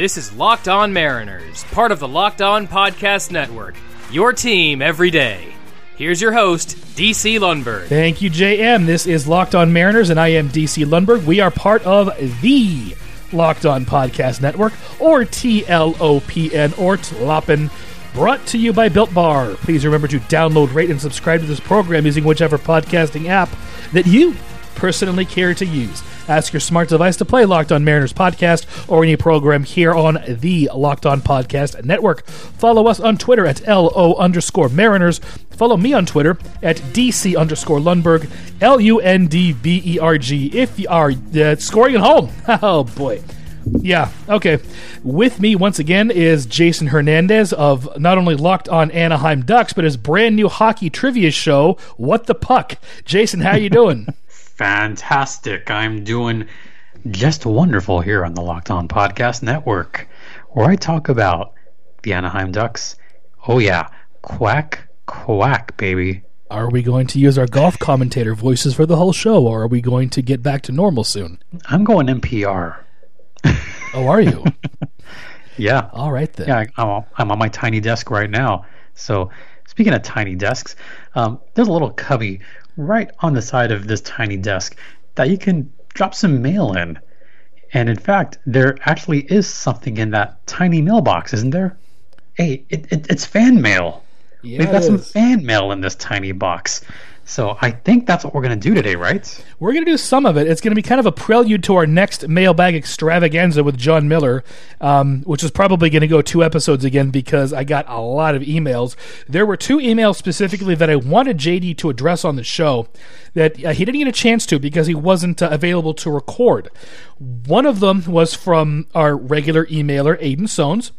This is Locked On Mariners, part of the Locked On Podcast Network. Your team every day. Here's your host, DC Lundberg. Thank you, JM. This is Locked On Mariners, and I am DC Lundberg. We are part of the Locked On Podcast Network, or TLOPN, or TLOPN, brought to you by Built Bar. Please remember to download, rate, and subscribe to this program using whichever podcasting app that you personally care to use. Ask your smart device to play Locked On Mariners podcast or any program here on the Locked On Podcast Network. Follow us on Twitter at LO underscore Mariners. Follow me on Twitter at DC underscore Lundberg, L U N D B E R G. If you are uh, scoring at home, oh boy. Yeah, okay. With me once again is Jason Hernandez of not only Locked On Anaheim Ducks, but his brand new hockey trivia show, What the Puck. Jason, how you doing? Fantastic. I'm doing just wonderful here on the Locked On Podcast Network, where I talk about the Anaheim Ducks. Oh, yeah. Quack, quack, baby. Are we going to use our golf commentator voices for the whole show, or are we going to get back to normal soon? I'm going NPR. oh, are you? yeah. All right, then. Yeah, I'm, I'm on my tiny desk right now. So, speaking of tiny desks, um, there's a little cubby right on the side of this tiny desk that you can drop some mail in. And in fact, there actually is something in that tiny mailbox, isn't there? Hey, it, it, it's fan mail. Yeah, We've got some fan mail in this tiny box. So I think that's what we're going to do today, right? We're going to do some of it. It's going to be kind of a prelude to our next mailbag extravaganza with John Miller, um, which is probably going to go two episodes again because I got a lot of emails. There were two emails specifically that I wanted JD to address on the show that uh, he didn't get a chance to because he wasn't uh, available to record. One of them was from our regular emailer, Aiden Sones,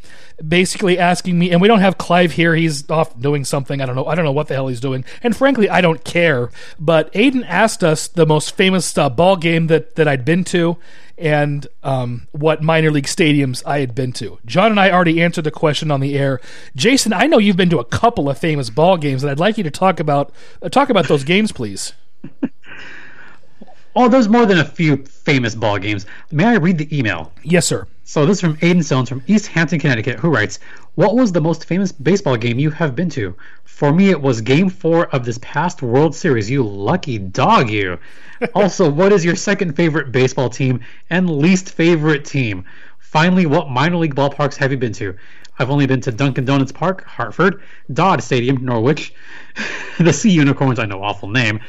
basically asking me, and we don't have Clive here. He's off doing something. I don't know. I don't know what the hell he's doing. And frankly, I don't care. But Aiden asked us the most famous uh, ball game that, that I'd been to and um, what minor league stadiums I had been to. John and I already answered the question on the air. Jason, I know you've been to a couple of famous ball games, and I'd like you to talk about uh, talk about those games, please. oh, there's more than a few famous ball games. May I read the email? Yes, sir. So this is from Aiden Stones from East Hampton, Connecticut, who writes, What was the most famous baseball game you have been to? For me, it was game four of this past World Series. You lucky dog, you. also, what is your second favorite baseball team and least favorite team? Finally, what minor league ballparks have you been to? I've only been to Dunkin' Donuts Park, Hartford, Dodd Stadium, Norwich, the Sea Unicorns, I know, awful name,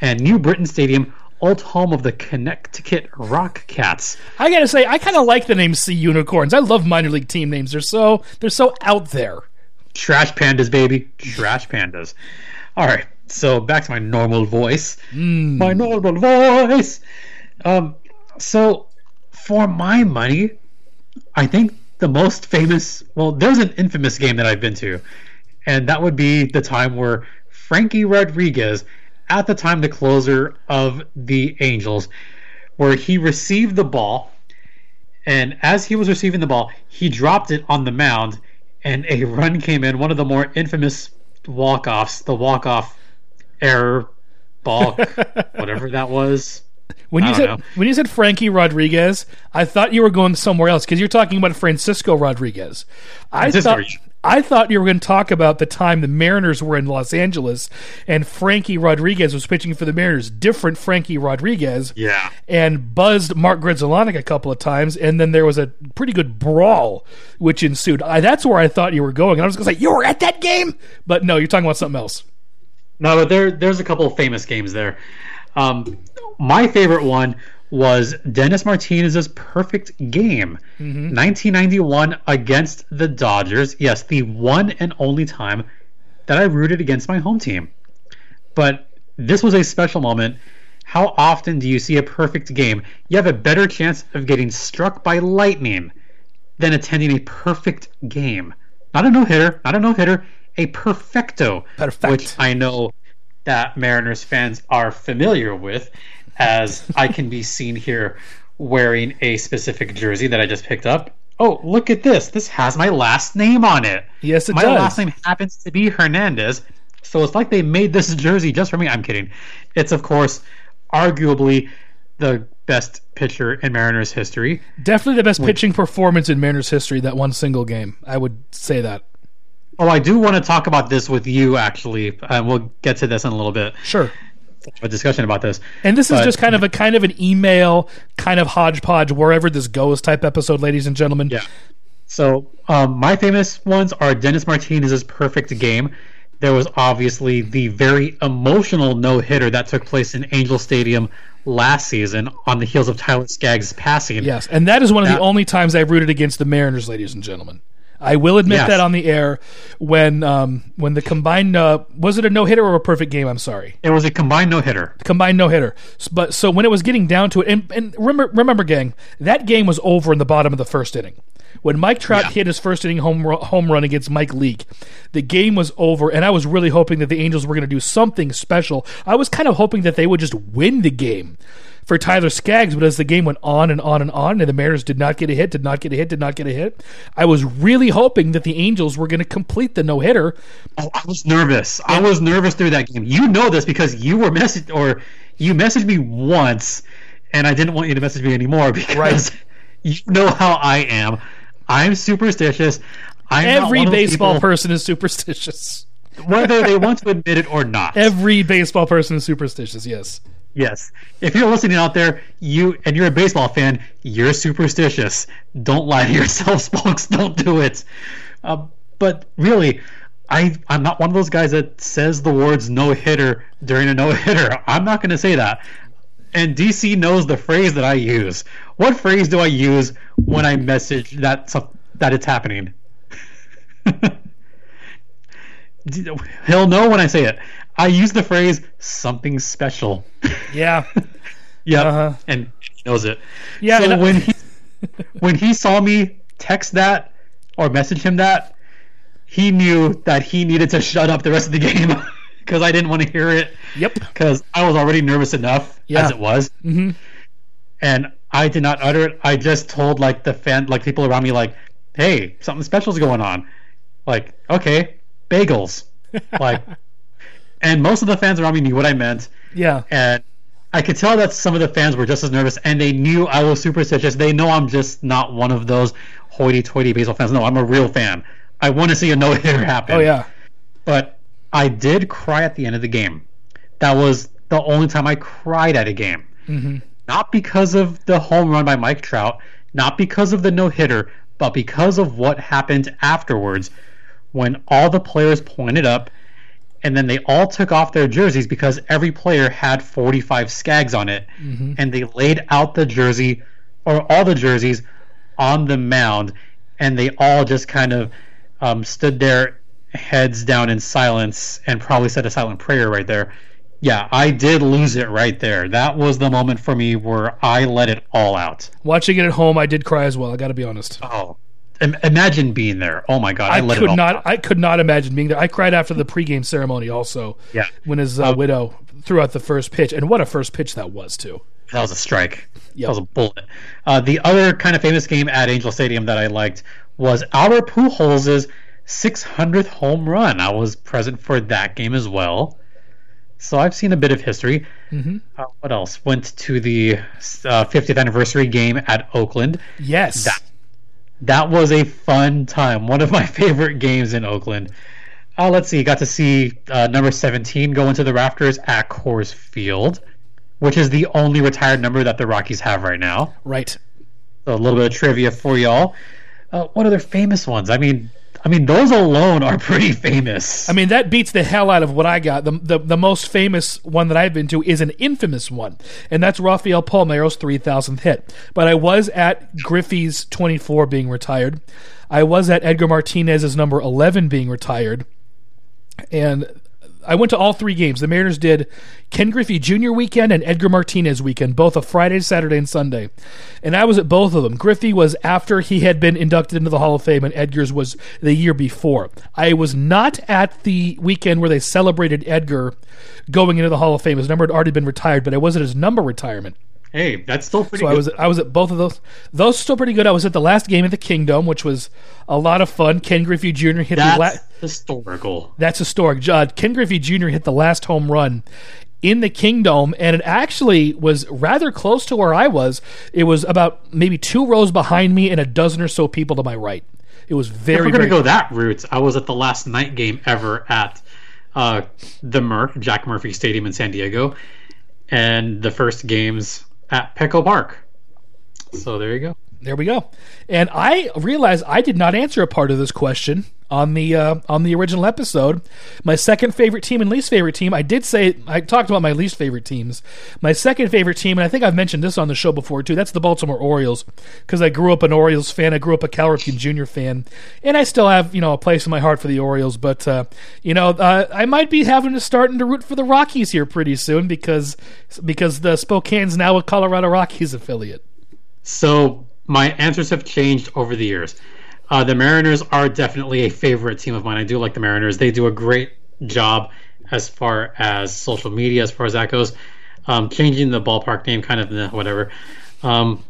and New Britain Stadium, old home of the Connecticut Rock Cats. I gotta say, I kind of like the name Sea Unicorns. I love minor league team names. They're so they're so out there. Trash pandas, baby. Trash pandas. All right. So back to my normal voice. Mm. My normal voice. Um. So for my money, I think the most famous. Well, there's an infamous game that I've been to, and that would be the time where Frankie Rodriguez at the time the closer of the Angels, where he received the ball, and as he was receiving the ball, he dropped it on the mound, and a run came in. One of the more infamous walk offs, the walk off error balk, whatever that was. When you said know. when you said Frankie Rodriguez, I thought you were going somewhere else because you're talking about Francisco Rodriguez. I thought I thought you were going to talk about the time the Mariners were in Los Angeles and Frankie Rodriguez was pitching for the Mariners, different Frankie Rodriguez. Yeah. And buzzed Mark Grudzielanek a couple of times, and then there was a pretty good brawl which ensued. I, that's where I thought you were going. And I was going to say, you were at that game? But no, you're talking about something else. No, but there, there's a couple of famous games there. Um, my favorite one was Dennis Martinez's perfect game. Mm-hmm. 1991 against the Dodgers. Yes, the one and only time that I rooted against my home team. But this was a special moment. How often do you see a perfect game? You have a better chance of getting struck by lightning than attending a perfect game. Not a no hitter, not a no hitter, a perfecto. Perfect. Which I know that Mariners fans are familiar with as I can be seen here wearing a specific jersey that I just picked up. Oh, look at this. This has my last name on it. Yes, it my does. My last name happens to be Hernandez. So it's like they made this jersey just for me. I'm kidding. It's, of course, arguably the best pitcher in Mariners history. Definitely the best pitching performance in Mariners history. That one single game, I would say that. Oh, I do want to talk about this with you. Actually, uh, we'll get to this in a little bit. Sure. A discussion about this. And this is just kind of a kind of an email, kind of hodgepodge, wherever this goes type episode, ladies and gentlemen. Yeah. So um, my famous ones are Dennis Martinez's perfect game. There was obviously the very emotional no hitter that took place in Angel Stadium last season on the heels of Tyler Skaggs' passing. Yes, and that is one of the only times I've rooted against the Mariners, ladies and gentlemen. I will admit Yes. that on the air when um, when the combined uh, was it a no hitter or a perfect game? I'm sorry, It was a combined no hitter. combined no hitter. But so when it was getting down to it, and, and remember, remember, gang, that game was over in the bottom of the first inning. When Mike Trout Yeah. hit his first inning home home run against Mike Leake, the game was over, and I was really hoping that the Angels were going to do something special. I was kind of hoping that they would just win the game for Tyler Skaggs, but as the game went on and on and on, and the Mariners did not get a hit, did not get a hit, did not get a hit, I was really hoping that the Angels were going to complete the no hitter. Oh, I was nervous. I was nervous through that game. You know this because you were messaged or you messaged me once, and I didn't want you to message me anymore because Right. you know how I am. I'm superstitious. I'm Every one of those baseball people- person is superstitious. whether they want to admit it or not. Every baseball person is superstitious. Yes. Yes. If you're listening out there, you and you're a baseball fan, you're superstitious. Don't lie to yourselves, folks. Don't do it. Uh, but really, I I'm not one of those guys that says the words no hitter during a no hitter. I'm not going to say that. And DC knows the phrase that I use. What phrase do I use when I message that that it's happening? He'll know when I say it. I use the phrase something special. Yeah. yeah. Uh-huh. And he knows it. Yeah, So when he when he saw me text that or message him that, he knew that he needed to shut up the rest of the game because I didn't want to hear it Yep. because I was already nervous enough Yeah. as it was. Mhm. And I did not utter it. I just told like the fan, like people around me, like, "Hey, something special's going on." Like, okay, bagels. Like, and most of the fans around me knew what I meant Yeah. and I could tell that some of the fans were just as nervous, and they knew I was superstitious. They know I'm just not one of those hoity-toity baseball fans. No, I'm a real fan. I want to see a no-hitter happen. Oh yeah. But I did cry at the end of the game. That was the only time I cried at a game. hmm Not because of the home run by Mike Trout, not because of the no-hitter, but because of what happened afterwards when all the players pointed up and then they all took off their jerseys because every player had 45 Skaggs on it. And they laid out the jersey or all the jerseys on the mound. And they all just kind of um, stood there heads down in silence and probably said a silent prayer right there. Yeah i did lose it right there. That was the moment for me where i let it all out. Watching it at home, I did cry as well. I got to be honest. oh imagine being there oh my god i, I let it could not. I could not imagine being there. I cried after the pregame ceremony, also. Yeah. When his uh, widow threw out the first pitch, and what a first pitch that was too. That was a strike. Yep. That was a bullet. Uh, the other kind of famous game at Angel Stadium that I liked was Albert Pujols' 600th home run. I was present for that game as well. So I've seen a bit of history. hmm Uh, what else? Went to the uh, 50th anniversary game at Oakland. Yes. That that was a fun time. One of my favorite games in Oakland. Uh, let's see. Got to see uh, number 17 go into the rafters at Coors Field, which is the only retired number that the Rockies have right now. right. So a little bit of trivia for y'all. Uh, what other famous ones? I mean, I mean those alone are pretty famous. I mean, that beats the hell out of what I got. The, the the most famous one that I've been to is an infamous one, and that's Rafael Palmeiro's 3,000th hit. But I was at Griffey's 24 being retired. I was at Edgar Martinez's number 11 being retired. And I went to all three games. The Mariners did Ken Griffey Jr. weekend and Edgar Martinez weekend, both a Friday, Saturday, and Sunday. And I was at both of them. Griffey was after he had been inducted into the Hall of Fame, and Edgar's was the year before. I was not at the weekend where they celebrated Edgar going into the Hall of Fame. His number had already been retired, but I was at his number retirement. Hey, that's still pretty So I good. was I was at both of those. Those are still pretty good. I was at the last game at the Kingdome, which was a lot of fun. Ken Griffey Jr. hit the that's la- historical. that's historic. Uh, Ken Griffey Jr. hit the last home run in the Kingdome, and it actually was rather close to where I was. It was about maybe two rows behind me and a dozen or so people to my right. It was If very, we're gonna go that route, I was at the last night game ever at uh, the Murph Jack Murphy Stadium in San Diego, and the first games at Petco Park. So there you go. There we go. And I realized I did not answer a part of this question on the uh, on the original episode. My second favorite team and least favorite team. I did say I talked about my least favorite teams. My second favorite team, and I think I've mentioned this on the show before too. That's the Baltimore Orioles because I grew up an Orioles fan. I grew up a Cal Ripken Jr. fan, and I still have you know a place in my heart for the Orioles. But uh, you know uh, I might be having to starting to root for the Rockies here pretty soon because because the Spokane's now a Colorado Rockies affiliate. So my answers have changed over the years. Uh, the Mariners are definitely a favorite team of mine. I do like the Mariners. They do a great job as far as social media, as far as that goes. Um, changing the ballpark name, kind of whatever. Um,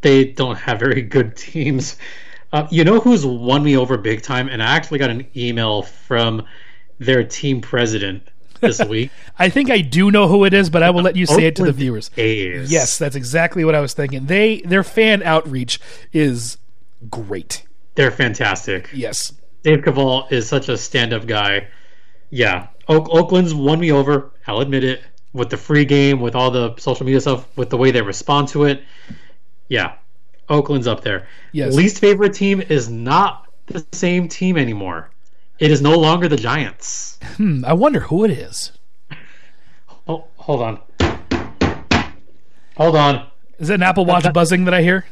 they don't have very good teams. Uh, you know who's won me over big time? And I actually got an email from their team president this week. I think I do know who it is, but I will let you say it to the viewers. A's. Yes, that's exactly what I was thinking. They their fan outreach is great. they're fantastic. Yes. Dave Kaval is such a stand-up guy. Yeah, Oak, Oakland's won me over. I'll admit it. With the free game, with all the social media stuff, with the way they respond to it, yeah, Oakland's up there. Yes. Least favorite team is not the same team anymore. It is no longer the Giants. Hmm, I wonder who it is. Oh, hold on. Hold on. Is it an Apple Watch buzzing that I hear?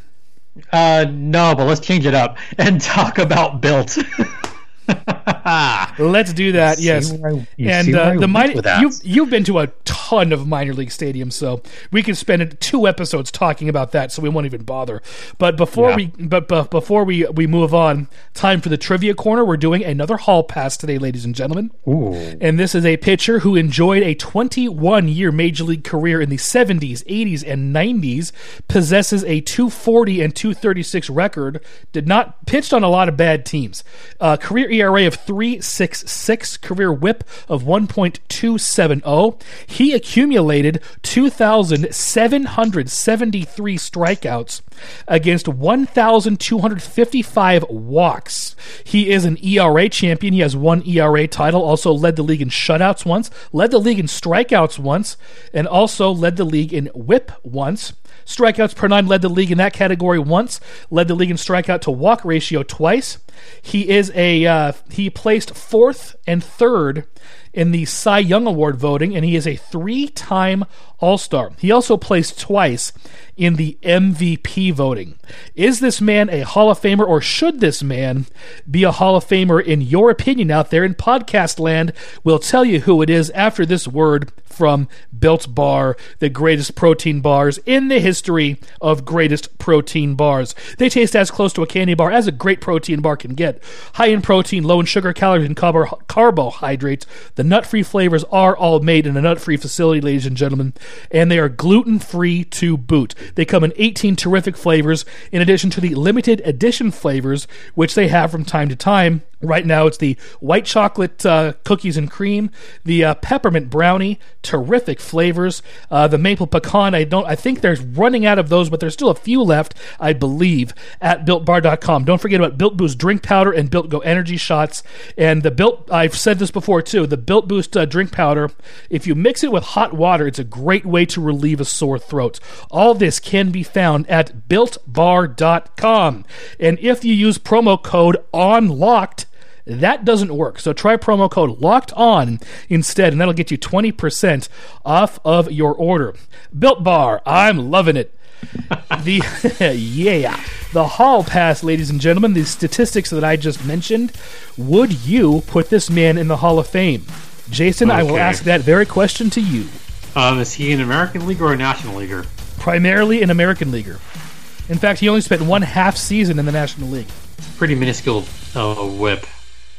Uh, no, but let's change it up and talk about Built. Let's do that. See yes. where I- you and see where I uh, the went minor, with that. you you've been to a ton of minor league stadiums, so we could spend two episodes talking about that. So we won't even bother. But before Yeah. we but, but before we we move on, time for the trivia corner. We're doing another hall pass today, ladies and gentlemen. Ooh. And this is a pitcher who enjoyed a 21 year major league career in the 70s, 80s, and 90s, possesses a 240 and 236 record, did not pitched on a lot of bad teams. Uh, career ERA of 366, career whip of 1.270. He accumulated 2,773 strikeouts against 1,255 walks. He is an ERA champion. He has one ERA title, also led the league in shutouts once, led the league in strikeouts once, and also led the league in whip once. Strikeouts per nine led the league in that category once, led the league in strikeout to walk ratio twice. He is a uh, he placed fourth and third in the Cy Young Award voting, and he is a three-time All-Star. He also placed twice in the MVP voting. Is this man a Hall of Famer, or should this man be a Hall of Famer in your opinion out there in podcast land? We'll tell you who it is after this word from Built Bar, the greatest protein bars in the history of greatest protein bars. They taste as close to a candy bar as a great protein bar can get. High in protein, low in sugar, calories, and carbohydrates. The nut free flavors are all made in a nut free facility, ladies and gentlemen, and they are gluten free to boot. They come in 18 terrific flavors, in addition to the limited edition flavors, which they have from time to time. Right now, it's the white chocolate uh, cookies and cream, the uh, peppermint brownie, terrific flavors. Uh, the maple pecan, I don't, I think they're running out of those, but there's still a few left, I believe, at BuiltBar.com. Don't forget about Built Boost drink powder and Built Go energy shots, and the Built. I've said this before too. The Built Boost uh, drink powder, if you mix it with hot water, it's a great way to relieve a sore throat. All this can be found at BuiltBar.com, and if you use promo code ONLOCKED. That doesn't work. So try promo code locked on instead, and that'll get you 20% off of your order. Built Bar, I'm loving it. the yeah, the hall pass, ladies and gentlemen, the statistics that I just mentioned, would you put this man in the Hall of Fame? Jason, I will ask that very question to you. Um, is he an American league or a National leaguer? Primarily an American leaguer. In fact, he only spent one half season in the National League. Pretty minuscule uh, whip.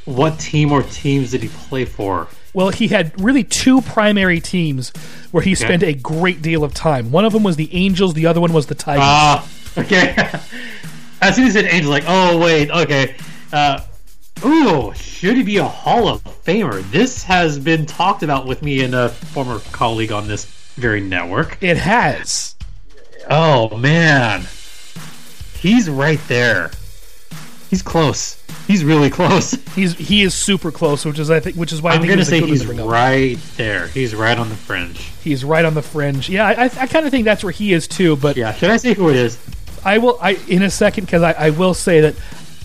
What team or teams did he play for? Well, he had really two primary teams where he spent a great deal of time. One of them was the Angels, the other one was the Tigers. Ah, okay. as soon as he said Angel, like, oh wait, okay. Uh, Ooh, should he be a Hall of Famer? This has been talked about with me and a former colleague on this very network. It has. Oh man, he's right there. He's close. He's really close. He's he is super close, which is I think which is why I I'm think gonna say good one to he's bring up. right there. He's right on the fringe. He's right on the fringe. Yeah, I, I kind of think that's where he is too. But Yeah, should I say who it is? I will I in a second because I, I will say that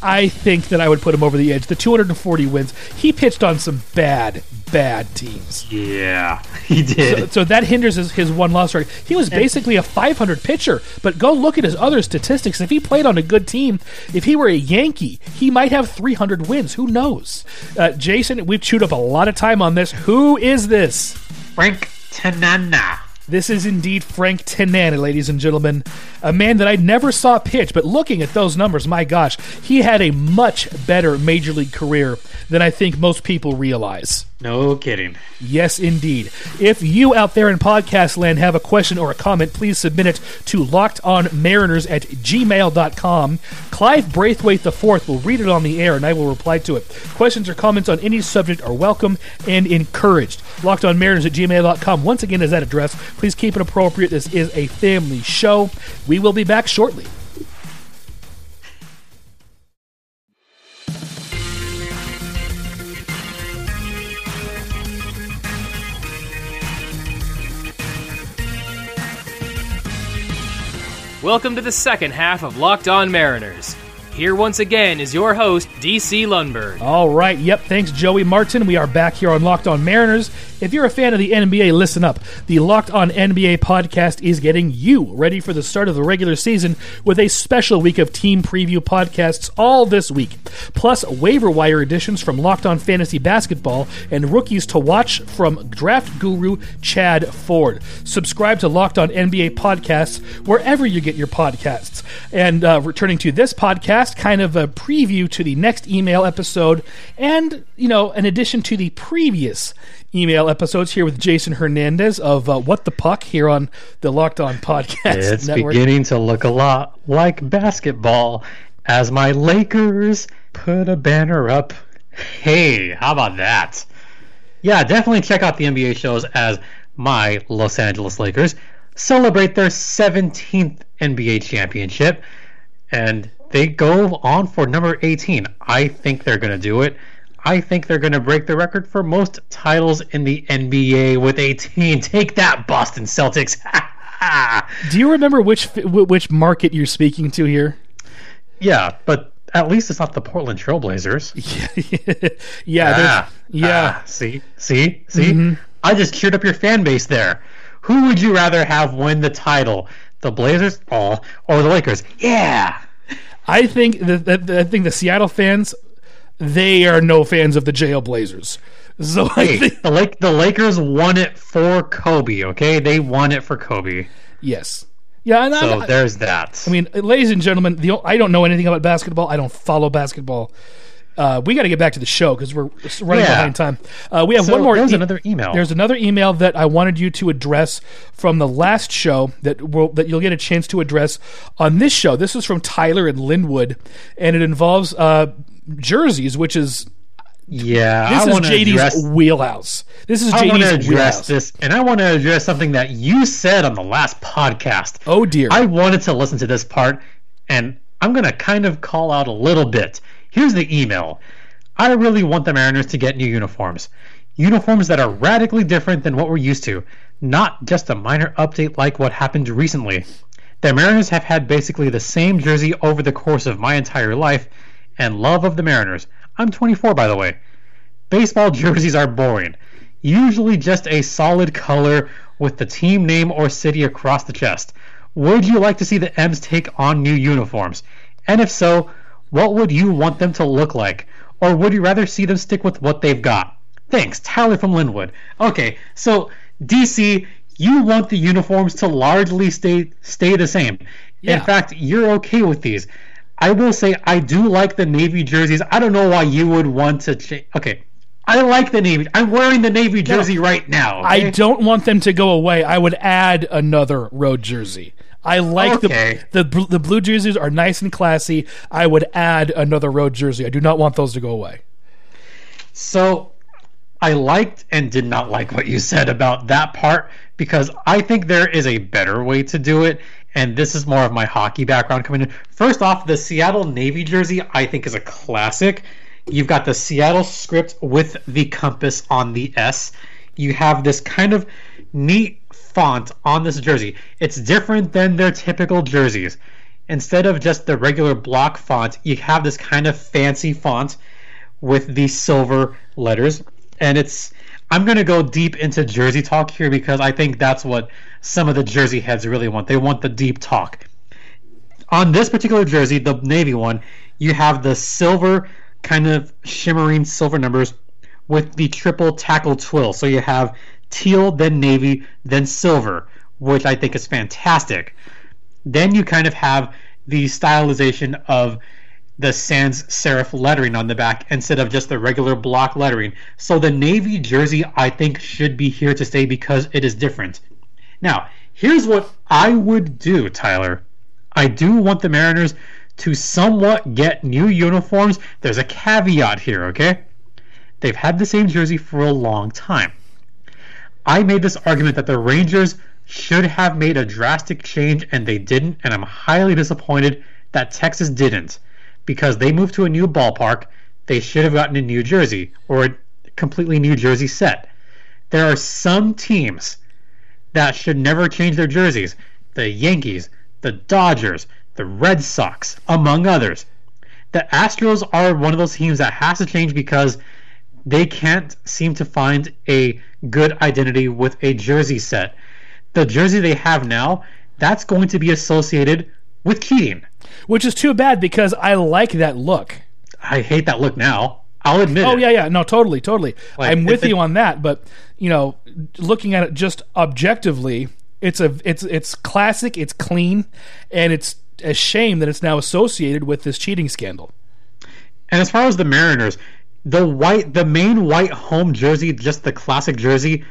I think that I would put him over the edge. The 240 wins. He pitched on some bad, bad teams. Yeah, he So, did. so that hinders his, his one loss record. He was basically a 500 pitcher, but go look at his other statistics. If he played on a good team, if he were a Yankee, he might have 300 wins. Who knows? Uh, Jason, we've chewed up a lot of time on this. Who is this? Frank Tanana. This is indeed Frank Tanana, ladies and gentlemen. A man that I never saw pitch, but looking at those numbers, my gosh, he had a much better major league career than I think most people realize. No kidding. Yes, indeed. If you out there in podcast land have a question or a comment, please submit it to lockedonmariners at gmail.com. Clive Braithwaite IV will read it on the air and I will reply to it. Questions or comments on any subject are welcome and encouraged. Lockedonmariners at gmail.com. Once again, is that address. Please keep it appropriate. This is a family show. We will be back shortly. Welcome to the second half of Locked On Mariners. Here once again is your host, DC Lundberg. All right. Yep. Thanks, Joey Martin. We are back here on Locked On Mariners. If you're a fan of the NBA, listen up. The Locked On NBA podcast is getting you ready for the start of the regular season with a special week of team preview podcasts all this week, plus waiver wire editions from Locked On Fantasy Basketball and rookies to watch from draft guru Chad Ford. Subscribe to Locked On NBA podcasts wherever you get your podcasts. And uh, returning to this podcast, kind of a preview to the next email episode, and you know, an addition to the previous email episodes here with Jason Hernandez of uh, What the Puck here on the Locked On Podcast It's Network. beginning to look a lot like basketball as my Lakers put a banner up. Hey, how about that? Yeah, definitely check out the NBA shows as my Los Angeles Lakers celebrate their 17th NBA championship and they go on for number 18. I think they're going to do it. I think they're going to break the record for most titles in the NBA with 18. Take that, Boston Celtics. Do you remember which which market you're speaking to here? Yeah, but at least it's not the Portland Trailblazers. yeah, there's- Ah, yeah. ah, see, see, see. I just cheered up your fan base there. Who would you rather have win the title, the Blazers, oh, or the Lakers? Yeah. I think that, that I think the Seattle fans they are no fans of the Jailblazers. So I Hey, think the Lake, the Lakers won it for Kobe. Okay, they won it for Kobe. yes, yeah. And So I, there's that. I mean, ladies and gentlemen, the I don't know anything about basketball. I don't follow basketball. Uh, we got to get back to the show because we're running Yeah. behind time. Uh, we have So one more. there's e- another email. There's another email that I wanted you to address from the last show that will that you'll get a chance to address on this show. This is from Tyler in Lynnwood, and it involves uh, jerseys, which is yeah, this I is JD's address. wheelhouse. This is I want to JD's address wheelhouse. this, and I want to address something that you said on the last podcast. Oh dear. I wanted to listen to this part, and I'm going to kind of call out a little bit. Here's the email. I really want the Mariners to get new uniforms. Uniforms that are radically different than what we're used to, not just a minor update like what happened recently. The Mariners have had basically the same jersey over the course of my entire life, and love of the Mariners. I'm 24, by the way. Baseball jerseys are boring. Usually just a solid color with the team name or city across the chest. Would you like to see the M's take on new uniforms? And if so, what would you want them to look like? Or would you rather see them stick with what they've got? Thanks, Tyler from Lynnwood. Okay, so DC, you want the uniforms to largely stay stay the same. Yeah. In fact, you're okay with these. I will say I do like the navy jerseys. I don't know why you would want to change. Okay, I like the navy. I'm wearing the navy jersey right now. I don't want them to go away. I would add another road jersey. I like Okay. the, the the blue jerseys are nice and classy. I would add another road jersey. I do not want those to go away. So I liked and did not like what you said about that part because I think there is a better way to do it. And this is more of my hockey background coming in. First off, the Seattle Navy jersey I think is a classic. You've got the Seattle script with the compass on the S. You have this kind of neat font on this jersey. It's different than their typical jerseys. Instead of just the regular block font, you have this kind of fancy font with the silver letters. And it's I'm gonna go deep into jersey talk here because I think that's what some of the jersey heads really want. They want the deep talk. On this particular jersey, the navy one, you have the silver kind of shimmering silver numbers with the triple tackle twill. So you have teal, then navy, then silver, which I think is fantastic. Then you kind of have the stylization of the sans serif lettering on the back instead of just the regular block lettering. So the navy jersey I think should be here to stay because it is different. Now, here's what I would do, Tyler. I do want the Mariners to somewhat get new uniforms. There's a caveat here, okay? They've had the same jersey for a long time. I made this argument that the Rangers should have made a drastic change and they didn't, and I'm highly disappointed that Texas didn't because they moved to a new ballpark. They should have gotten a new jersey or a completely new jersey set. There are some teams that should never change their jerseys the Yankees, the Dodgers, the Red Sox, among others. The Astros are one of those teams that has to change because they can't seem to find a good identity with a jersey set. The jersey they have now, that's going to be associated with cheating. Which is too bad because I like that look. I hate that look now. I'll admit Oh it. yeah, yeah, no, totally, totally. Like, I'm with it- you on that, but you know, looking at it just objectively, it's a it's it's classic, it's clean, and it's a shame that it's now associated with this cheating scandal. And as far as the Mariners, the white, the main white home jersey, just the classic jersey,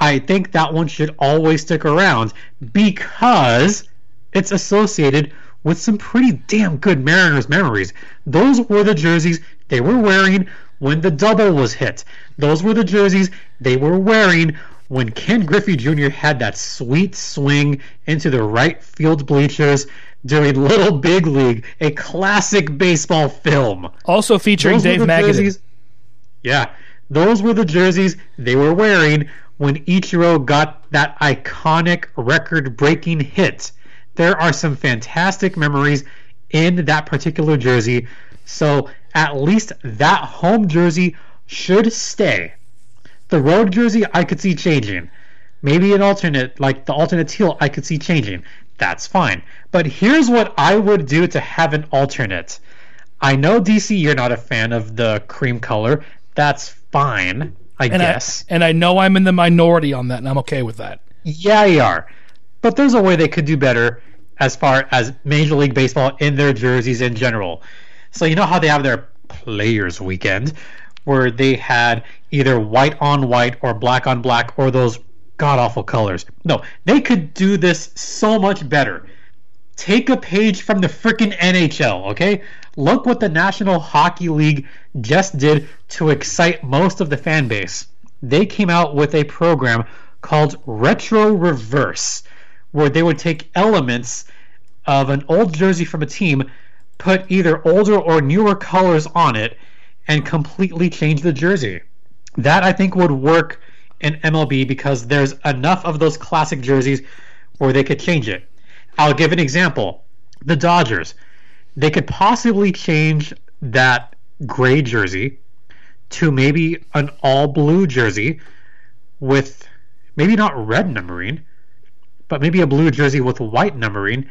I think that one should always stick around because it's associated with some pretty damn good Mariners memories. Those were the jerseys they were wearing when the double was hit. Those were the jerseys they were wearing when Ken Griffey Jr. had that sweet swing into the right field bleachers during Little Big League, a classic baseball film. Also featuring Those Dave Magadan. Yeah, those were the jerseys they were wearing when Ichiro got that iconic record-breaking hit. There are some fantastic memories in that particular jersey, so at least that home jersey should stay. The road jersey I could see changing. Maybe an alternate, like the alternate teal, I could see changing. That's fine. But here's what I would do to have an alternate. I know DC, you're not a fan of the cream color. That's fine, I and guess. I and I know I'm in the minority on that, and I'm okay with that. Yeah, you are. But there's a way they could do better as far as Major League Baseball in their jerseys in general. So you know how they have their Players Weekend, where they had either white on white or black on black or those god awful colors. No, they could do this so much better. Take a page from the freaking NHL, okay? Look what the National Hockey League just did to excite most of the fan base. They came out with a program called Retro Reverse, where they would take elements of an old jersey from a team, put either older or newer colors on it, and completely change the jersey. That I think would work in MLB because there's enough of those classic jerseys where they could change it. I'll give an example. The Dodgers, they could possibly change that gray jersey to maybe an all blue jersey with maybe not red numbering, but maybe a blue jersey with white numbering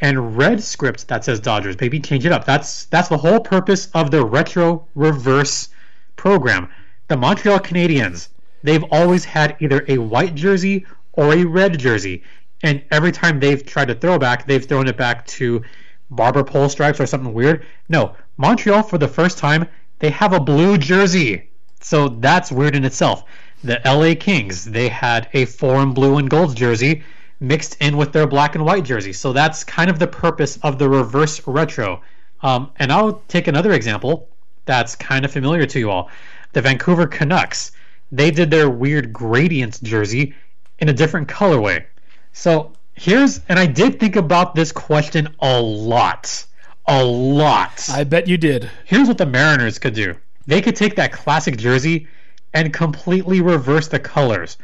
and red script that says Dodgers. Maybe change it up. That's that's the whole purpose of the retro reverse program. The Montreal Canadiens, they've always had either a white jersey or a red jersey. And every time they've tried to throw back, they've thrown it back to barber pole stripes or something weird. No, Montreal for the first time, they have a blue jersey. So that's weird in itself. The LA Kings, they had a Forum blue and gold jersey. Mixed in with their black and white jersey. So that's kind of the purpose of the reverse retro. Um, and I'll take another example that's kind of familiar to you all. The Vancouver Canucks. They did their weird gradients jersey in a different colorway. So here's, and I did think about this question a lot. A lot. I bet you did. Here's what the Mariners could do they could take that classic jersey and completely reverse the colors.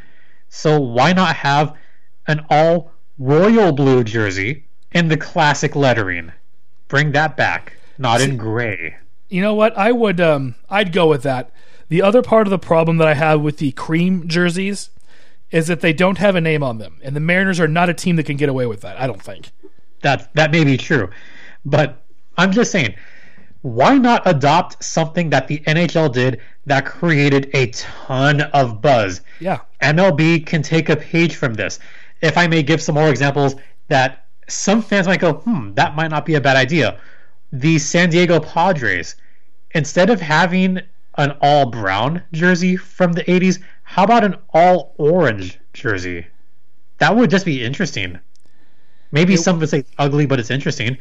So why not have an all royal blue jersey in the classic lettering? Bring that back, not in gray. You know what? I would um I'd go with that. The other part of the problem that I have with the cream jerseys is that they don't have a name on them. And the Mariners are not a team that can get away with that, I don't think. That that may be true. But I'm just saying, why not adopt something that the NHL did that created a ton of buzz? Yeah. MLB can take a page from this. If I may give some more examples that some fans might go, hmm, that might not be a bad idea. The San Diego Padres, instead of having an all brown jersey from the 80s, how about an all orange jersey? That would just be interesting. Maybe some would say ugly, but it's interesting.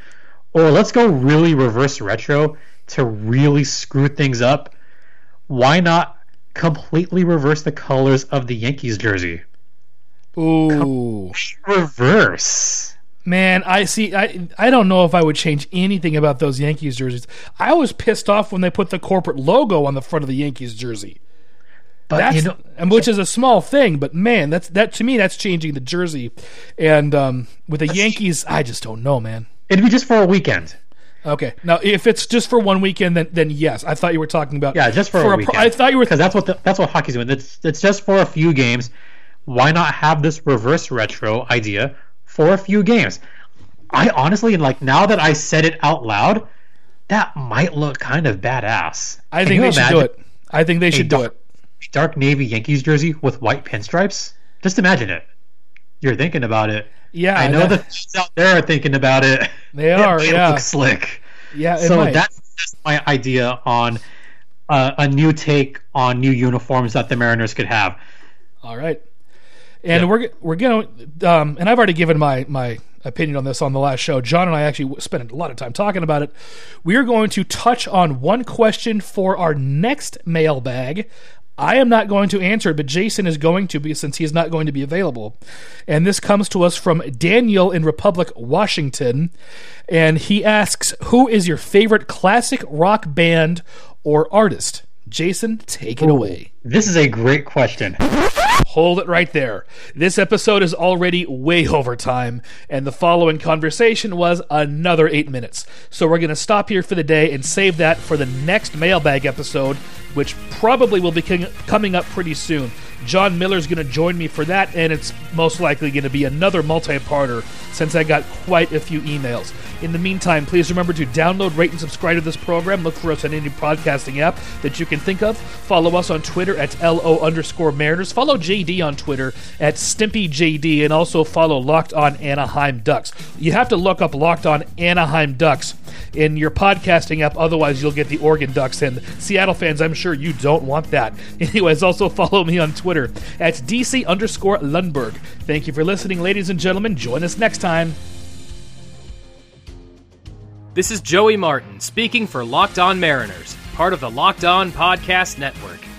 Or let's go really reverse retro to really screw things up. Why not completely reverse the colors of the Yankees jersey? Ooh. Reverse. Man, I see. I I don't know if I would change anything about those Yankees jerseys. I was pissed off when they put the corporate logo on the front of the Yankees jersey. But That's you know, which is a small thing, but man, that's that to me that's changing the jersey. And um, with the Yankees, I just don't know, man. it'd be just for a weekend. Okay, now if it's just for one weekend, then then yes, I thought you were talking about Yeah, just for, a pro- weekend. I thought you were because that's what the, that's what hockey's doing. It's it's just for a few games. Why not have this reverse retro idea for a few games? I honestly like now that I said it out loud, that might look kind of badass. I Can think they should do it. I think they should do dark- it. Dark navy Yankees jersey with white pinstripes. Just imagine it. You're thinking about it. Yeah, I know that- the fans out there are thinking about it. They It are, might yeah. look slick. Yeah, it so might. that's just my idea on uh, a new take on new uniforms that the Mariners could have. All right, and Yeah. we're we're gonna um, and I've already given my my opinion on this on the last show. John and I actually spent a lot of time talking about it. We are going to touch on one question for our next mailbag. I am not going to answer it, but Jason is going to be since he is not going to be available. And this comes to us from Daniel in Republic, Washington. And he asks, Who is your favorite classic rock band or artist? Jason, take it away. This is a great question. Hold it right there. This episode is already way over time, and the following conversation was another eight minutes. So we're going to stop here for the day and save that for the next mailbag episode, which probably will be coming up pretty soon. John Miller's going to join me for that, and it's most likely going to be another multi parter since I got quite a few emails. In the meantime, please remember to download, rate, and subscribe to this program. Look for us on any podcasting app that you can think of. Follow us on Twitter at LO underscore Mariners. Follow JD on Twitter at StimpyJD, and also follow Locked on Anaheim Ducks. You have to look up Locked on Anaheim Ducks in your podcasting app, otherwise, you'll get the Oregon Ducks. And Seattle fans, I'm sure you don't want that. Anyways, also follow me on Twitter at DC underscore Lundberg. Thank you for listening, ladies and gentlemen. Join us next time. This is Joey Martin speaking for Locked On Mariners, part of the Locked On Podcast Network.